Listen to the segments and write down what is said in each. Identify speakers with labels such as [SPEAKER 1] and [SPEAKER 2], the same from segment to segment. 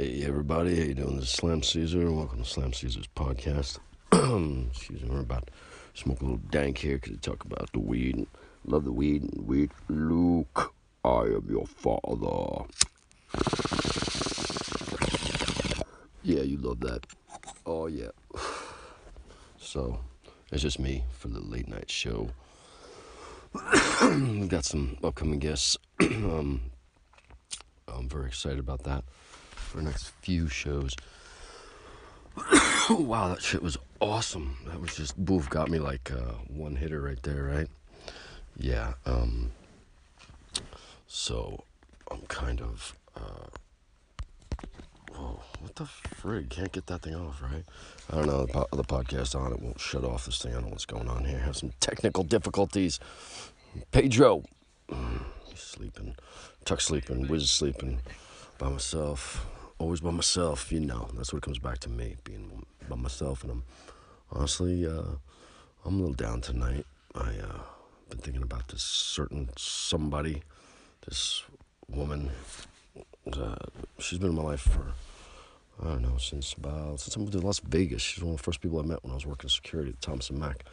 [SPEAKER 1] Hey everybody, how you doing? This is Slam Caesar. Welcome to Slam Caesar's podcast. Excuse me, we're about to smoke a little dank here because we talk about the weed. Love the weed. Weed. Luke, I am your father. Yeah, you love that. Oh yeah. So, it's just me for the late night show. We've got some upcoming guests. um, I'm very excited about that for the next few shows. wow, that shit was awesome. That was just boof got me like uh, one hitter right there, right? Yeah. Um. So I'm kind of. Uh, whoa, what the frig? Can't get that thing off, right? I don't know. The, po- the podcast on it won't shut off this thing. I don't know what's going on here. I have some technical difficulties. Pedro, mm, sleeping. Tuck sleeping. Wiz sleeping. By myself. Always by myself. You know. That's what comes back to me. Being by myself. And I'm honestly, uh, I'm a little down tonight. I, uh, been thinking about this certain somebody, this woman. Uh, she's been in my life for I don't know since about since I moved to Las Vegas. She's one of the first people I met when I was working security at Thompson Mack.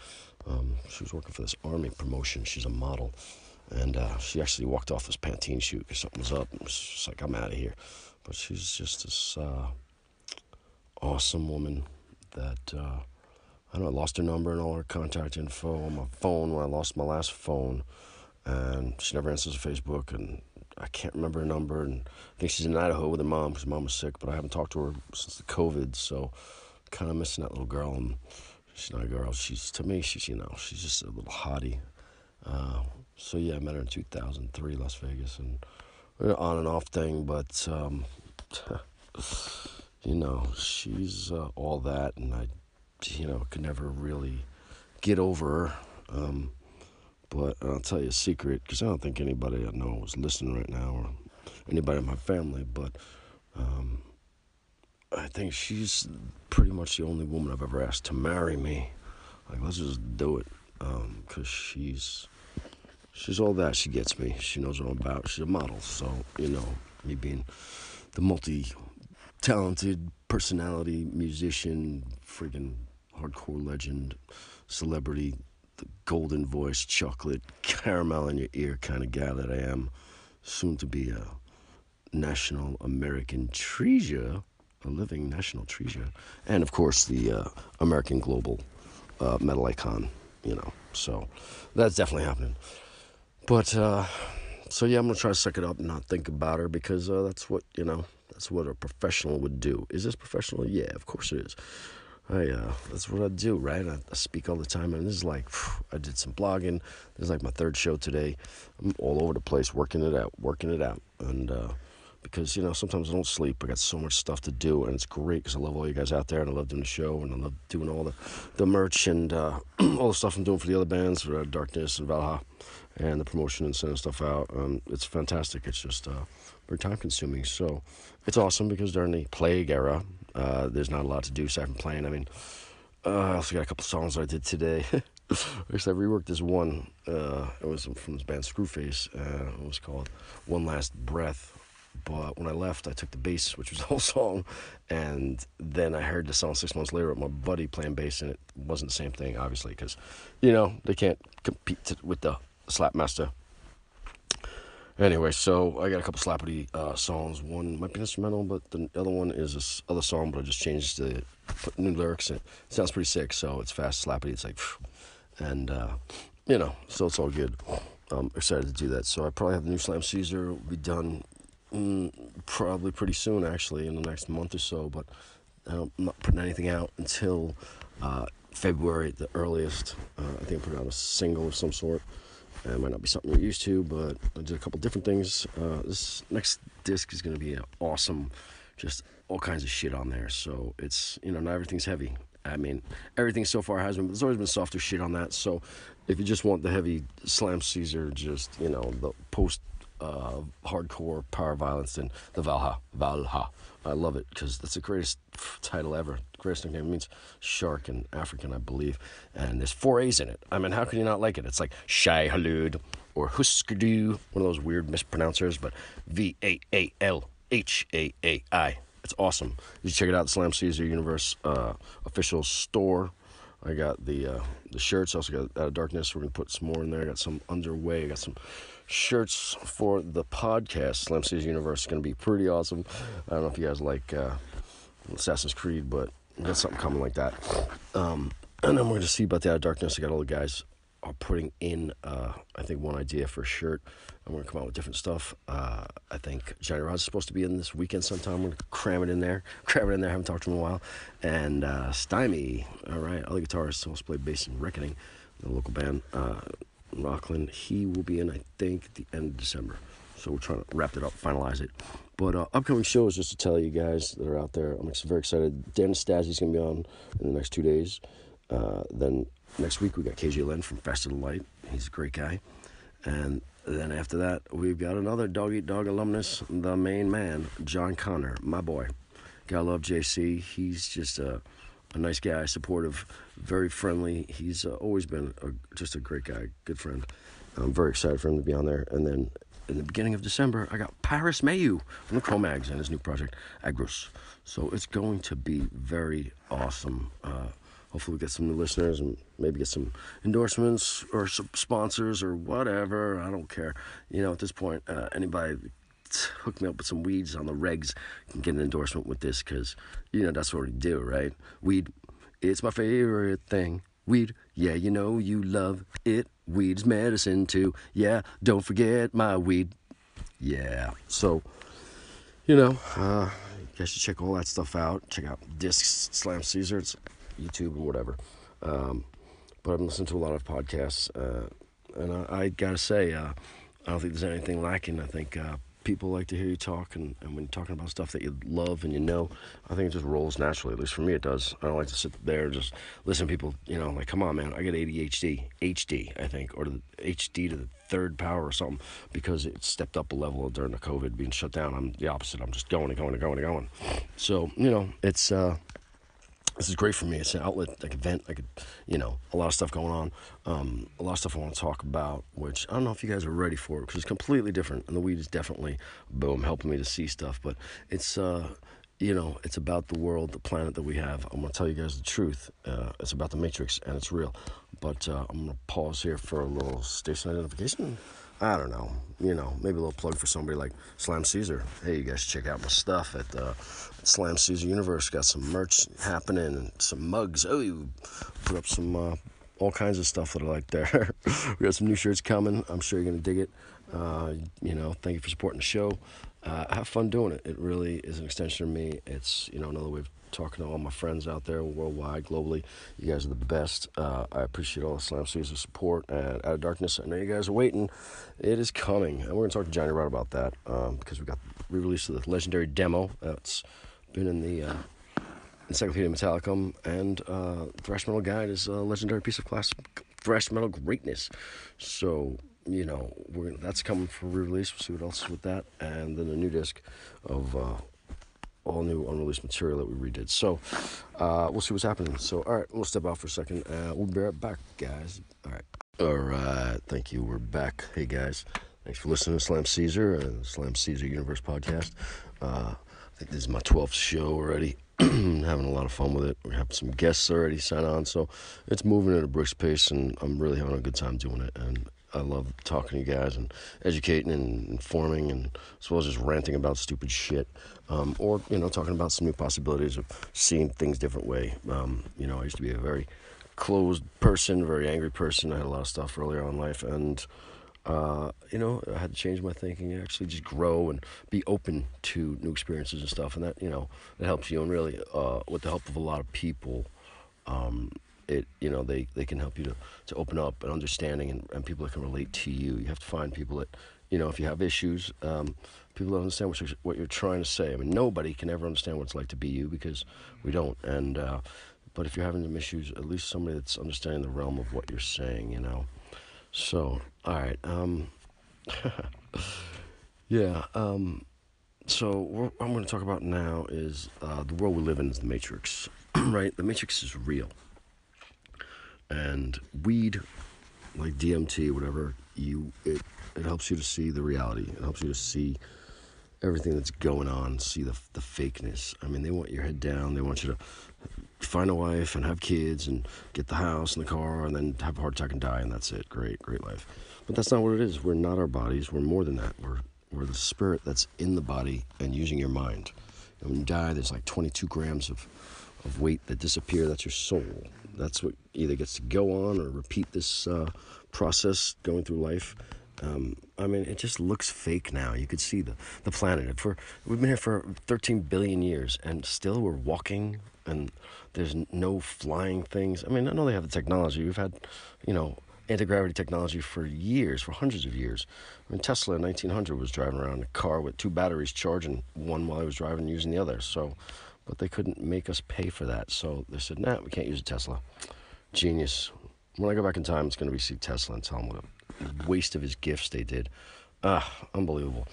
[SPEAKER 1] Um, she was working for this army promotion. She's a model, and uh, she actually walked off this Pantene shoot because something was up. It was like I'm out of here. But she's just this uh, awesome woman that. Uh, I know I lost her number and all her contact info on my phone when I lost my last phone, and she never answers Facebook, and I can't remember her number, and I think she's in Idaho with her mom because mom was sick, but I haven't talked to her since the COVID, so kind of missing that little girl, and she's not a girl. She's to me, she's you know, she's just a little hottie. Uh, so yeah, I met her in 2003, Las Vegas, and on and off thing, but um, you know, she's uh, all that, and I you know, could never really get over her. Um, but I'll tell you a secret, because I don't think anybody I know is listening right now, or anybody in my family, but um, I think she's pretty much the only woman I've ever asked to marry me. Like, let's just do it, because um, she's she's all that. She gets me. She knows what I'm about. She's a model, so you know, me being the multi-talented personality, musician, friggin' hardcore legend, celebrity, the golden voice, chocolate, caramel in your ear kind of guy that I am, soon to be a national American treasure, a living national treasure, and of course the uh, American global uh, metal icon, you know. So that's definitely happening. But uh, so yeah, I'm gonna try to suck it up and not think about her because uh, that's what you know. That's what a professional would do. Is this professional? Yeah, of course it is. I uh, that's what I do, right? I, I, speak all the time, and this is like I did some blogging. This is like my third show today. I'm all over the place, working it out, working it out, and uh, because you know sometimes I don't sleep. I got so much stuff to do, and it's great because I love all you guys out there, and I love doing the show, and I love doing all the the merch and uh, all the stuff I'm doing for the other bands, for uh, Darkness and Valhalla, and the promotion and sending stuff out. Um, it's fantastic. It's just uh, very time consuming. So it's awesome because during the plague era, uh, there's not a lot to do aside from playing. I mean, uh, I also got a couple songs I did today. Actually, I reworked this one. Uh, it was from this band Screwface. Uh, it was called One Last Breath. But when I left, I took the bass, which was the whole song, and then I heard the song six months later with my buddy playing bass, and it wasn't the same thing, obviously, because, you know, they can't compete with the Slapmaster Anyway, so I got a couple slappity uh, songs. One might be instrumental, but the other one is this other song, but I just changed the put new lyrics. It sounds pretty sick, so it's fast, slappity. It's like, and uh, you know, so it's all good. I'm excited to do that. So I probably have the new Slam Caesar will be done mm, probably pretty soon, actually, in the next month or so. But I'm not putting anything out until uh, February at the earliest. Uh, I think I put out a single of some sort. It might not be something you're used to, but I did a couple different things. Uh, this next disc is going to be awesome. Just all kinds of shit on there. So it's, you know, not everything's heavy. I mean, everything so far has been, there's always been softer shit on that. So if you just want the heavy Slam Caesar, just, you know, the post uh, hardcore power violence, then the Valha. Valha. I love it because that's the greatest title ever. Greatest nickname means shark in African, I believe. And there's four A's in it. I mean, how can you not like it? It's like Shai Hulud or Hüsker Dü, one of those weird mispronouncers, but V A A L H A A I. It's awesome. You check it out, the Slam Caesar Universe uh, official store. I got the uh, the shirts. I also got Out of Darkness. We're gonna put some more in there. I got some underway. I got some shirts for the podcast. Slam Caesar Universe is gonna be pretty awesome. I don't know if you guys like uh, Assassin's Creed, but got something coming like that. Um, and then we're gonna see about the Out of Darkness. I got all the guys are putting in, uh, I think, one idea for a shirt. I'm going to come out with different stuff. Uh, I think Johnny Rod's supposed to be in this weekend sometime. We're going to cram it in there. Cram it in there. I haven't talked to him in a while. And uh, Stymie, all right, other guitarist, supposed to play bass in Reckoning, the local band, uh, Rockland. He will be in, I think, at the end of December. So we're trying to wrap it up, finalize it. But uh, upcoming shows, just to tell you guys that are out there, I'm very excited. Dan Nastasi's going to be on in the next two days. Uh, then next week we got KJ Len from Faster to Light. He's a great guy. And then after that, we've got another Dog Eat Dog alumnus, the main man, John Connor, my boy. Gotta love JC. He's just a, a nice guy, supportive, very friendly. He's uh, always been a, just a great guy, good friend. I'm very excited for him to be on there. And then in the beginning of December, I got Paris Mayhew from the Cro-Mags and his new project, Aggros. So it's going to be very awesome. Uh, hopefully we get some new listeners and maybe get some endorsements or sponsors or whatever. I don't care. You know, at this point, uh, anybody hook me up with some weeds on the regs can get an endorsement with this because, you know, that's what we do, right? Weed, it's my favorite thing. Weed, yeah, you know you love it. Weed's medicine too. Yeah, don't forget my weed. Yeah. So, you know, uh, you guys should check all that stuff out. Check out Discs Slam Caesar. It's YouTube and whatever. Um, but I've listened to a lot of podcasts, uh, and I, I, gotta say, uh, I don't think there's anything lacking. I think uh, people like to hear you talk, and, and, when you're talking about stuff that you love and you know, I think it just rolls naturally. At least for me, it does. I don't like to sit there and just listen to people. You know, like, come on, man, I got ADHD, HD, I think, or the HD to the third power or something, because it stepped up a level during the COVID being shut down. I'm the opposite. I'm just going and going and going and going. So you know, it's uh, this is great for me. It's an outlet, like a vent, like a, you know, a lot of stuff going on. Um, a lot of stuff I want to talk about, which I don't know if you guys are ready for because it's completely different. And the weed is definitely, boom, helping me to see stuff. But it's, uh, you know, it's about the world, the planet that we have. I'm gonna tell you guys the truth. Uh, it's about the Matrix, and it's real. But uh, I'm gonna pause here for a little station identification. I don't know, you know, maybe a little plug for somebody like Slam Caesar. Hey, you guys check out my stuff at uh, Slam Caesar Universe. Got some merch happening and some mugs. Oh, you put up some uh, all kinds of stuff that I like there. we got some new shirts coming. I'm sure you're gonna dig it. Uh, you know, thank you for supporting the show. Uh, have fun doing it. It really is an extension of me. It's you know another way of talking to all my friends out there worldwide, globally. You guys are the best. Uh, I appreciate all the Slam Caesar support. And Out of Darkness, I know you guys are waiting. It is coming. And we're going to talk to Johnny Rod about that um, because we got re release of the legendary demo that's been in the. Uh, Encyclopedia Metallicum and uh, Thrash Metal Guide is a legendary piece of classic thrash metal greatness. So you know, that's coming for re-release. We'll see what else with that, and then a new disc of uh, all new unreleased material that we redid. So uh, we'll see what's happening. So all right, we'll step out for a second. Uh, we'll be right back, guys. All right, all right. Thank you. We're back. Hey guys, thanks for listening to Slam Caesar and Slam Caesar Universe podcast. Uh, I think this is my twelfth show already. having a lot of fun with it. We have some guests already signed on, so it's moving at a brisk pace, and I'm really having a good time doing it. And I love talking to you guys and educating and informing, and as well as just ranting about stupid shit, um, or you know, talking about some new possibilities of seeing things different way. Um, you know, I used to be a very closed person, very angry person. I had a lot of stuff earlier on in life, and uh, you know, I had to change my thinking, actually just grow and be open to new experiences and stuff, and that you know, that helps you. And really, uh, with the help of a lot of people. Um, it you know they, they can help you to, to open up and understanding and, and people that can relate to you. You have to find people that you know if you have issues um, people don't understand what you're, what you're trying to say. I mean nobody can ever understand what it's like to be you because we don't. And uh, but if you're having some issues at least somebody that's understanding the realm of what you're saying you know. So all right um, yeah um, so what i'm going to talk about now is uh, the world we live in is the matrix right? The matrix is real and weed like DMT whatever you it it helps you to see the reality it helps you to see everything that's going on, see the the fakeness. I mean, they want your head down. They want you to find a wife and have kids and get the house and the car and then have a heart attack and die and that's it. Great, great life. But that's not what it is. We're not our bodies. We're more than that. We're we're the spirit that's in the body and using your mind. And when you die, there's like 22 grams of of weight that disappear. That's your soul. That's what either gets to go on or repeat this uh, process going through life. Um, I mean, it just looks fake now. You could see the, the planet. For we've been here for 13 billion years, and still we're walking, and there's no flying things. I mean, I know they have the technology. We've had, you know, anti gravity technology for years, for hundreds of years. I mean, Tesla in 1900 was driving around a car with two batteries charging one while he was driving, using the other. So, but they couldn't make us pay for that. So they said, "Nah, we can't use a Tesla." Genius. When I go back in time, it's going to be see Tesla and tell him what a waste of his gifts they did. Ah, unbelievable.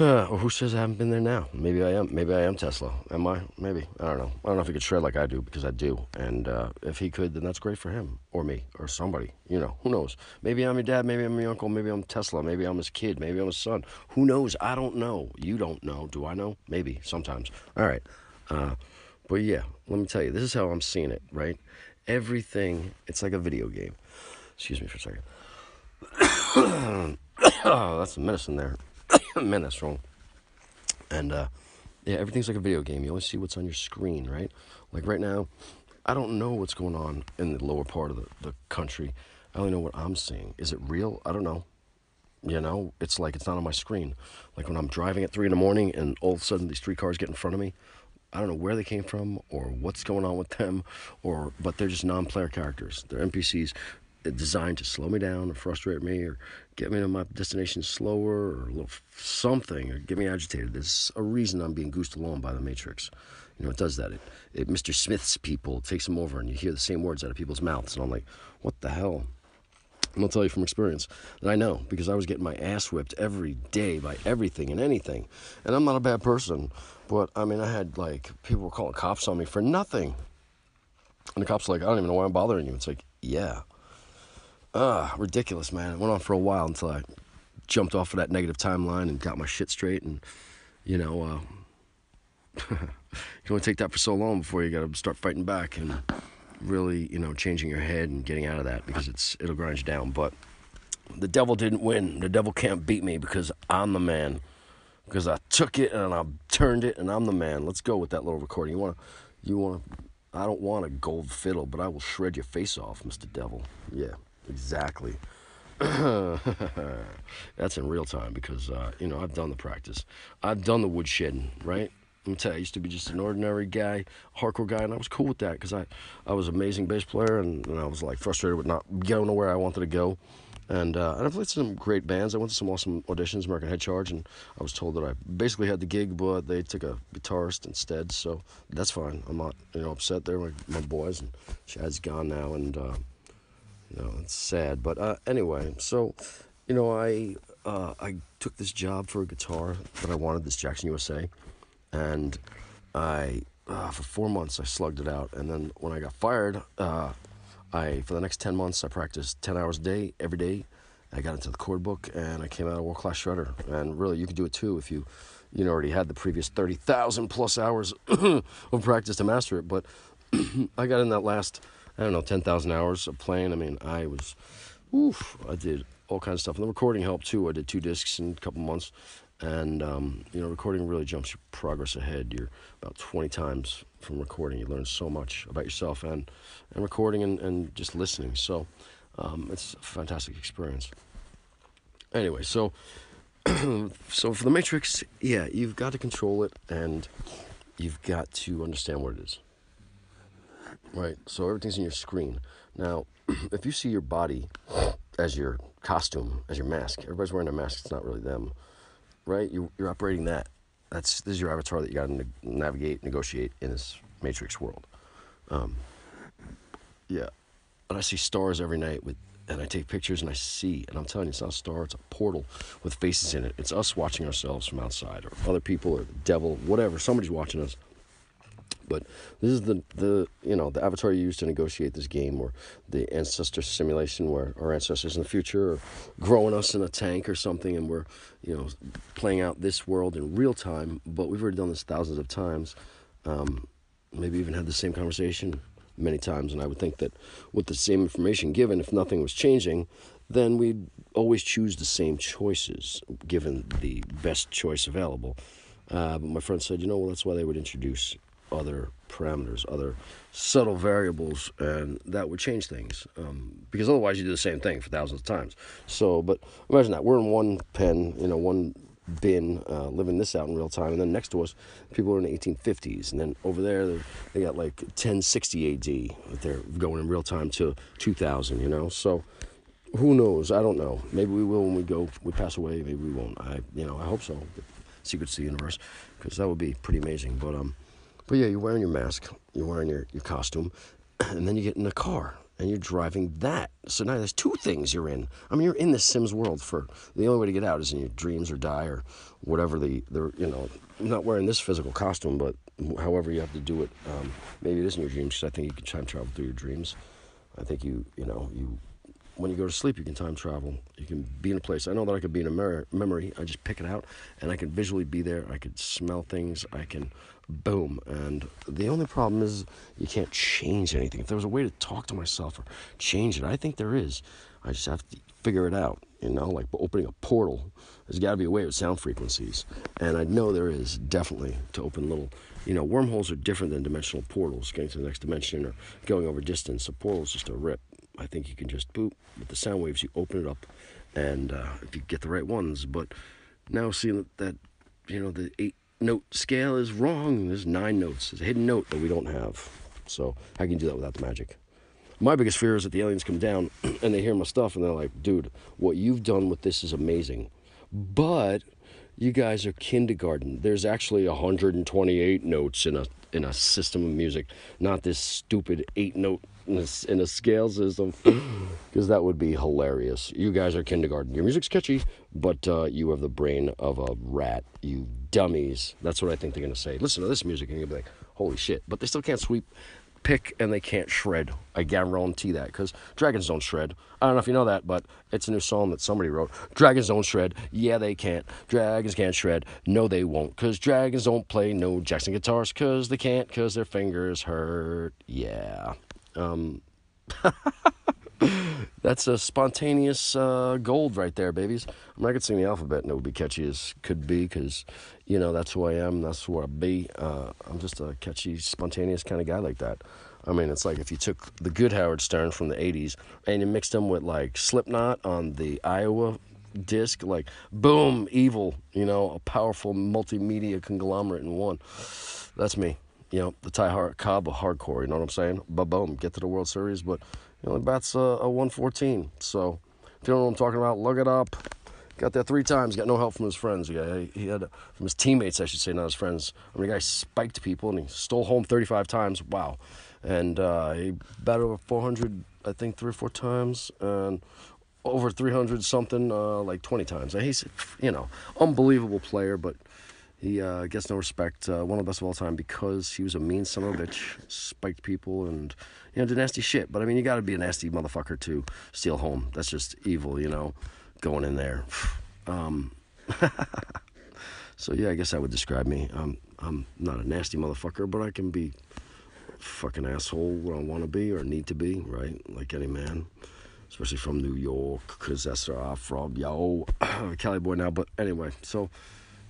[SPEAKER 1] Uh, who says I haven't been there now? Maybe I am. Maybe I am Tesla. Am I? Maybe. I don't know. I don't know if he could shred like I do because I do. And uh, if he could, then that's great for him or me or somebody. You know, who knows? Maybe I'm your dad. Maybe I'm your uncle. Maybe I'm Tesla. Maybe I'm his kid. Maybe I'm his son. Who knows? I don't know. You don't know. Do I know? Maybe sometimes. All right. Uh, but yeah, let me tell you, this is how I'm seeing it, right? Everything, it's like a video game. Excuse me for a second. oh, that's some medicine there. menace wrong. And uh, yeah, everything's like a video game. You always see what's on your screen, right? Like right now, I don't know what's going on in the lower part of the, the country. I only know what I'm seeing. Is it real? I don't know. You know, it's like it's not on my screen. Like when I'm driving at three in the morning and all of a sudden these three cars get in front of me. I don't know where they came from or what's going on with them, or but they're just non-player characters. They're NPCs designed to slow me down or frustrate me or get me to my destination slower or a little something or get me agitated. There's a reason I'm being goosed along by the Matrix. You know, it does that. It, it Mr. Smith's people takes them over and you hear the same words out of people's mouths. And I'm like, what the hell? And I'll tell you from experience that I know because I was getting my ass whipped every day by everything and anything. And I'm not a bad person, but I mean, I had like people were calling cops on me for nothing. And the cops like, I don't even know why I'm bothering you. It's like, yeah, uh, ridiculous, man. It went on for a while until I jumped off of that negative timeline and got my shit straight. And, you know, uh, you only take that for so long before you got to start fighting back and really, you know, changing your head and getting out of that because it's it'll grind you down. But the devil didn't win. The devil can't beat me because I'm the man. Because I took it and I turned it and I'm the man. Let's go with that little recording. You wanna, you wanna. I don't want a gold fiddle, but I will shred your face off, Mr. Devil. Yeah. Exactly. That's in real time because, uh, you know, I've done the practice. I've done the woodshedding, right? Let me tell you, I used to be just an ordinary guy, hardcore guy, and I was cool with that because I, I was an amazing bass player and, and I was like frustrated with not going to where I wanted to go. And, uh, and I played some great bands. I went to some awesome auditions, American Head Charge, and I was told that I basically had the gig, but they took a guitarist instead. So that's fine. I'm not, you know, upset. They're my, my boys, and Chad's gone now, and uh, know, it's sad. But uh, anyway, so you know, I uh, I took this job for a guitar that I wanted, this Jackson USA, and I uh, for four months I slugged it out, and then when I got fired, uh, I for the next ten months I practiced ten hours a day every day. I got into the chord book and I came out a world class shredder. And really, you could do it too if you, you know, already had the previous thirty thousand plus hours of practice to master it. But I got in that last I don't know, 10,000 hours of playing. I mean, I was, oof, I did all kinds of stuff. And the recording helped too. I did two discs in a couple months. And, um, you know, recording really jumps your progress ahead. You're about 20 times from recording. You learn so much about yourself and, and recording and, and just listening. So um, it's a fantastic experience. Anyway, so so for the Matrix, yeah, you've got to control it and you've got to understand what it is. Right. So everything's in your screen. Now, if you see your body as your costume, as your mask, everybody's wearing a mask. It's not really them, right? You, you're operating that. That's this is your avatar that you got to navigate, negotiate in this matrix world. Um, yeah, and I see stars every night with, and I take pictures and I see, and I'm telling you, it's not a star, it's a portal with faces in it. It's us watching ourselves from outside, or other people, or the devil, whatever. Somebody's watching us But this is the, the you know the avatar you use to negotiate this game, or the ancestor simulation where our ancestors in the future are growing us in a tank or something, and we're you know playing out this world in real time. But we've already done this thousands of times. Um, maybe even had the same conversation many times, and I would think that with the same information given, if nothing was changing, then we'd always choose the same choices given the best choice available. Uh, but my friend said, you know, well, that's why they would introduce other parameters, other subtle variables, and that would change things. Um, because otherwise, you do the same thing for thousands of times. So, but imagine that we're in one pen, you know, one bin, uh, living this out in real time, and then next to us, people are in the 1850s, and then over there, they got like 1060 AD they're going in real time to 2000. You know, so who knows? I don't know. Maybe we will when we go, we pass away. Maybe we won't. I, you know, I hope so. Secrets to the universe, because that would be pretty amazing. But um, but yeah, you're wearing your mask, you're wearing your your costume, and then you get in the car and you're driving that. So now there's two things you're in. I mean, you're in the Sims world for the only way to get out is in your dreams or die or whatever the the you know. Not wearing this physical costume, but however you have to do it. Um, maybe it is in your dreams because I think you can time travel through your dreams. I think you you know you when you go to sleep, you can time travel. You can be in a place. I know that I could be in a mer- memory. I just pick it out, and I can visually be there. I could smell things. I can, boom. And the only problem is you can't change anything. If there was a way to talk to myself or change it, I think there is. I just have to figure it out. You know, like opening a portal. There's got to be a way with sound frequencies, and I know there is definitely to open little. You know, wormholes are different than dimensional portals, getting to the next dimension or going over distance. A portal is just a rip I think you can just boop with the sound waves. You open it up, and uh, if you get the right ones. But now seeing that, that you know the eight note scale is wrong. There's nine notes. There's a hidden note that we don't have. So how can you do that without the magic? My biggest fear is that the aliens come down and they hear my stuff and they're like, dude, what you've done with this is amazing. But you guys are kindergarten. There's actually 128 notes in a in a system of music, not this stupid eight note in a, in a scale system, because that would be hilarious. You guys are kindergarten. Your music's catchy, but uh, you have the brain of a rat. You dummies. That's what I think they're gonna say. Listen to this music, and you'll be like, holy shit. But they still can't sweep pick and they can't shred. I guarantee that because dragons don't shred. I don't know if you know that, but it's a new song that somebody wrote. Dragons don't shred. Yeah, they can't. Dragons can't shred. No, they won't because dragons don't play no Jackson guitars because they can't because their fingers hurt. Yeah. Um, that's a spontaneous uh, gold right there, babies. I, mean, I could sing the alphabet and it would be catchy as could be because, you know, that's who I am. That's who I be. Uh, I'm just a catchy, spontaneous kind of guy like that. I mean, it's like if you took the good Howard Stern from the 80s and you mixed him with like Slipknot on the Iowa disc, like boom, evil, you know, a powerful multimedia conglomerate in one. That's me. You know, the Ty Hard- Cobb of hardcore, you know what I'm saying? Boom, get to the World Series, but he only bats a, a 114. So if you don't know what I'm talking about, look it up. Got there three times. Got no help from his friends. He, he had from his teammates, I should say, not his friends. I mean, the guy spiked people and he stole home 35 times. Wow. And uh, he batted over 400, I think, three or four times, and over 300 something, uh, like 20 times. And he's, you know, unbelievable player, but he uh, gets no respect. Uh, one of the best of all time because he was a mean son of a bitch, spiked people, and you know, did nasty shit. But I mean, you got to be a nasty motherfucker to steal home. That's just evil, you know, going in there. Um, so yeah, I guess that would describe me. Um, I'm not a nasty motherfucker, but I can be fucking asshole where I want to be or need to be, right? Like any man, especially from New York, because that's where I'm from, yo, Cali boy now. But anyway, so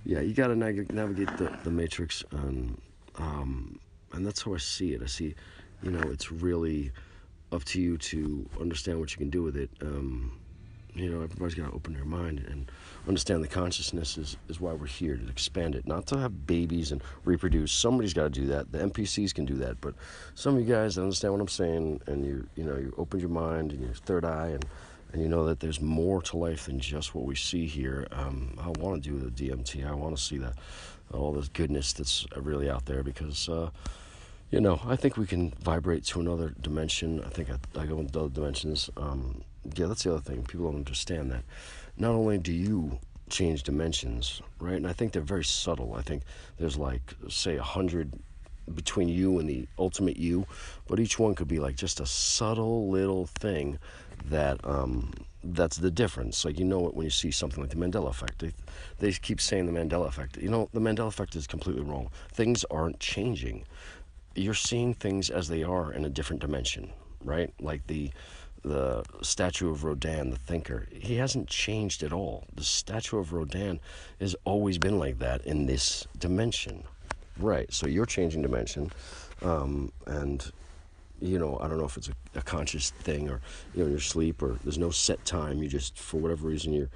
[SPEAKER 1] yeah, you got to navigate the, the matrix, and um, and that's how I see it. I see you know, it's really up to you to understand what you can do with it. Um, you know, everybody's got to open their mind and understand the consciousness is, is why we're here to expand it, not to have babies and reproduce. Somebody's got to do that. The NPCs can do that, but some of you guys understand what I'm saying, and you you know you opened your mind and your third eye, and and you know that there's more to life than just what we see here. Um, I want to do the DMT. I want to see that all this goodness that's really out there because. Uh, you know, I think we can vibrate to another dimension. I think I, I go into other dimensions. Um, yeah, that's the other thing. People don't understand that. Not only do you change dimensions, right? And I think they're very subtle. I think there's like, say, a hundred between you and the ultimate you, but each one could be like just a subtle little thing that um, that's the difference. Like you know it when you see something like the Mandela effect. They, they keep saying the Mandela effect. You know the Mandela effect is completely wrong. Things aren't changing. You're seeing things as they are in a different dimension, right? Like the the statue of Rodin, the thinker, he hasn't changed at all. The statue of Rodin has always been like that in this dimension. Right. So you're changing dimension, um, and you know I don't know if it's a, a, conscious thing or you know your sleep or there's no set time. You just for whatever reason you're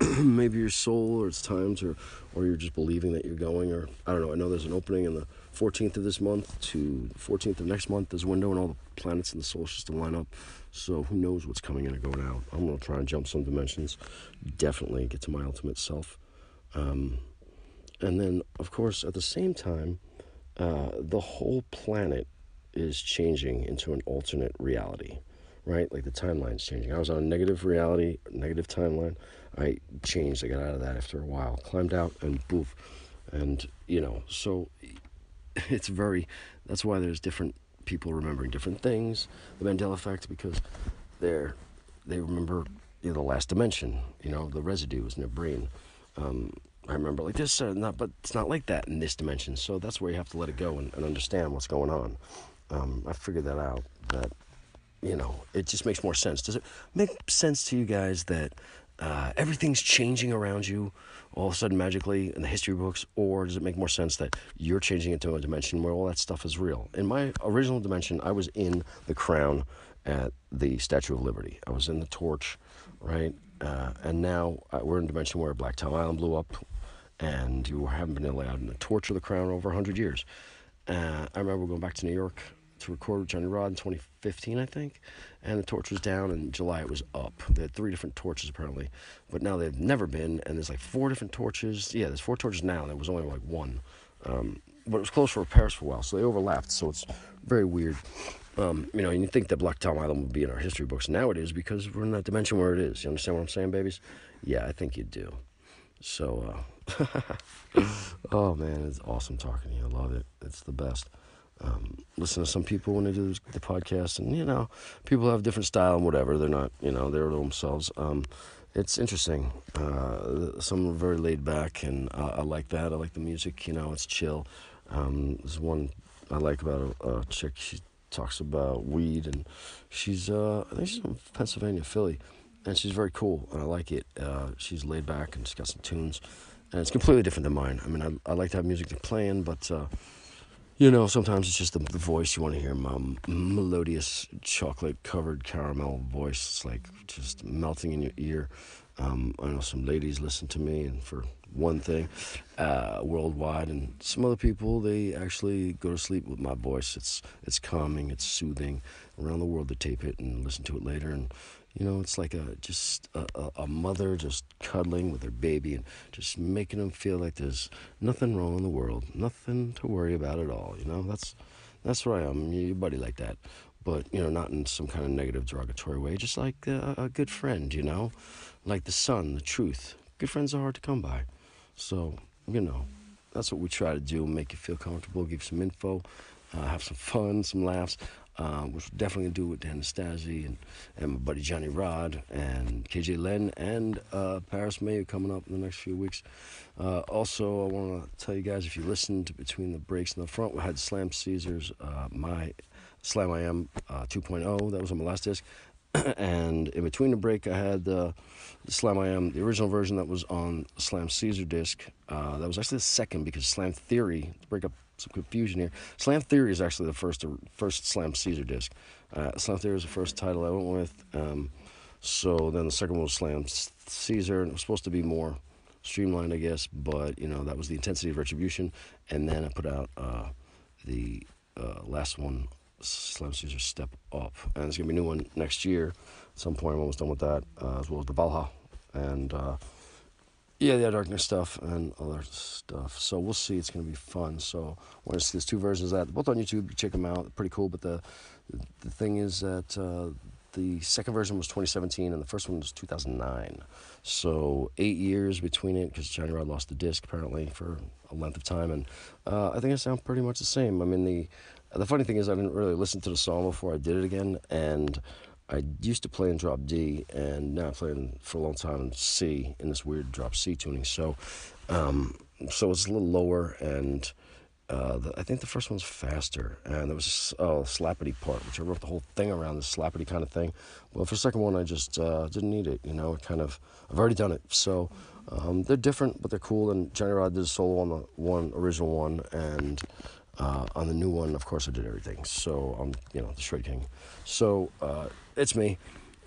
[SPEAKER 1] maybe your soul or it's times or or you're just believing that you're going or I don't know. I know there's an opening in the 14th of this month to 14th of next month. There's a window and all the planets in the solar system line up. So who knows what's coming in and going out? I'm gonna try and jump some dimensions. Definitely get to my ultimate self. Um, and then, of course, at the same time, uh, the whole planet is changing into an alternate reality, right? Like the timeline's changing. I was on a negative reality, negative timeline. I changed. I got out of that after a while, climbed out, and poof. And, you know, so it's very, that's why there's different people remembering different things. The Mandela effect, because they're, they remember you know, the last dimension, you know, the residue is in their brain. Um, I remember like this, uh, not, but it's not like that in this dimension. So that's where you have to let it go and, and understand what's going on. Um, I figured that out. That you know, it just makes more sense. Does it make sense to you guys that uh, everything's changing around you all of a sudden magically in the history books, or does it make more sense that you're changing into a dimension where all that stuff is real? In my original dimension, I was in the crown at the Statue of Liberty. I was in the torch, right? Uh, and now uh, we're in a dimension where Black Tom Island blew up and you haven't been allowed in the torch torture the crown over 100 years. Uh, I remember going back to New York to record with Johnny Rod in 2015, I think, and the torch was down. In July, it was up. They had three different torches apparently, but now they've never been, and there's like four different torches. Yeah, there's four torches now. There was only like one, um, but it was closed for repairs for a while, so they overlapped. So it's very weird. Um, you know, and you think that Black Tom Island would be in our history books. Now it is because we're in that dimension where it is. You understand what I'm saying, babies? Yeah, I think you do. So, uh, oh man, it's awesome talking to you. I love it. It's the best. Um, listen to some people when they do the podcast, and you know, people have different style and whatever. They're not, you know, they're themselves. Um, it's interesting. Uh, some are very laid back, and uh, I like that. I like the music. You know, it's chill. Um, there's one I like about a, a chick. She talks about weed, and she's uh, I think she's from Pennsylvania, Philly and she's very cool, and I like it. Uh, she's laid back and she's got some tunes, and it's completely different than mine. I mean, I, I like to have music to play in, but uh, you know, sometimes it's just the, the voice you want to hear. My melodious, chocolate-covered caramel voice. It's like just melting in your ear. Um, I know some ladies listen to me, and for one thing, uh, worldwide, and some other people they actually go to sleep with my voice. It's it's calming, it's soothing. Around the world, they tape it and listen to it later, and you know, it's like a just a, a, mother just cuddling with her baby and just making them feel like there's nothing wrong in the world, nothing to worry about at all. You know, that's that's where I am. Your buddy like that, but you know, not in some kind of negative, derogatory way. Just like a, a good friend, you know, like the sun, the truth. Good friends are hard to come by, so you know, that's what we try to do. Make you feel comfortable, give some info, uh, have some fun, some laughs uh, which definitely going to do with Dan Nastasi and, and my buddy Johnny Rod and KJ Len and uh, Paris May coming up in the next few weeks. Uh, also, I want to tell you guys if you listened between the breaks in the front, we had Slam Caesars, uh, my Slam I Am uh, 2.0, that was on my last disc. and in between the break, I had the Slam I Am, the original version that was on Slam Caesar disc. Uh, that was actually the second because Slam Theory, to break up some confusion here. Slam Theory is actually the first first Slam Caesar disc. Uh, Slam Theory is the first title I went with. Um, so then the second one was Slam Caesar, and it was supposed to be more streamlined, I guess. But you know that was the intensity of retribution, and then I put out uh, the uh, last one, Slam Caesar Step Up, and there's gonna be a new one next year. At some point, I'm almost done with that, uh, as well as the Valhalla, and uh, yeah, the Darkness stuff and other stuff. So we'll see. It's going to be fun. So want to see there's two versions of that. Both on YouTube. Check them out. Pretty cool. But the the thing is that uh, the second version was 2017, and the first one was 2009. So eight years between it, because Johnny Rod lost the disc apparently for a length of time, and uh, I think it sounds pretty much the same. I mean, the the funny thing is, I didn't really listen to the song before I did it again, and I used to play in drop D, and now I'm playing for a long time in C in this weird drop C tuning. So, um, so it's a little lower, and uh, the, I think the first one's faster, and there was a oh, slappity part, which I wrote the whole thing around the slappity kind of thing. Well, for the second one, I just uh, didn't need it. You know, it kind of I've already done it, so um, they're different, but they're cool. And Johnny Rod did a solo on the one original one, and uh, on the new one, of course, I did everything. So I'm, you know, the straight King. So uh, it's me.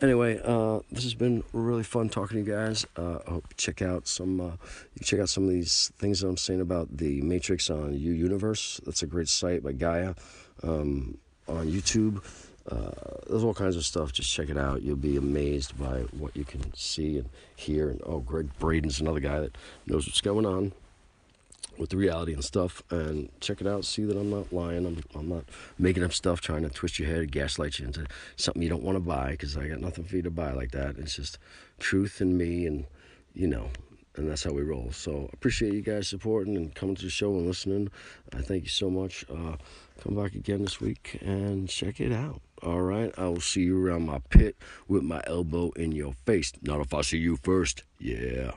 [SPEAKER 1] Anyway, uh, this has been really fun talking to you guys. Uh, I hope you check out some. Uh, you check out some of these things that I'm saying about the Matrix on U Universe. That's a great site by Gaia um, on YouTube. Uh, there's all kinds of stuff. Just check it out. You'll be amazed by what you can see and hear. And oh, Gregg Braden's another guy that knows what's going on with the reality and stuff and check it out see that i'm not lying i'm, I'm not making up stuff trying to twist your head gaslight you into something you don't want to buy because i got nothing for you to buy like that. It's just truth and me and you know and that's how we roll. So appreciate you guys supporting and coming to the show and listening. I thank you so much. Uh, come back again this week and check it out. All right i will see you around my pit with my elbow in your face. Not if i see you first. Yeah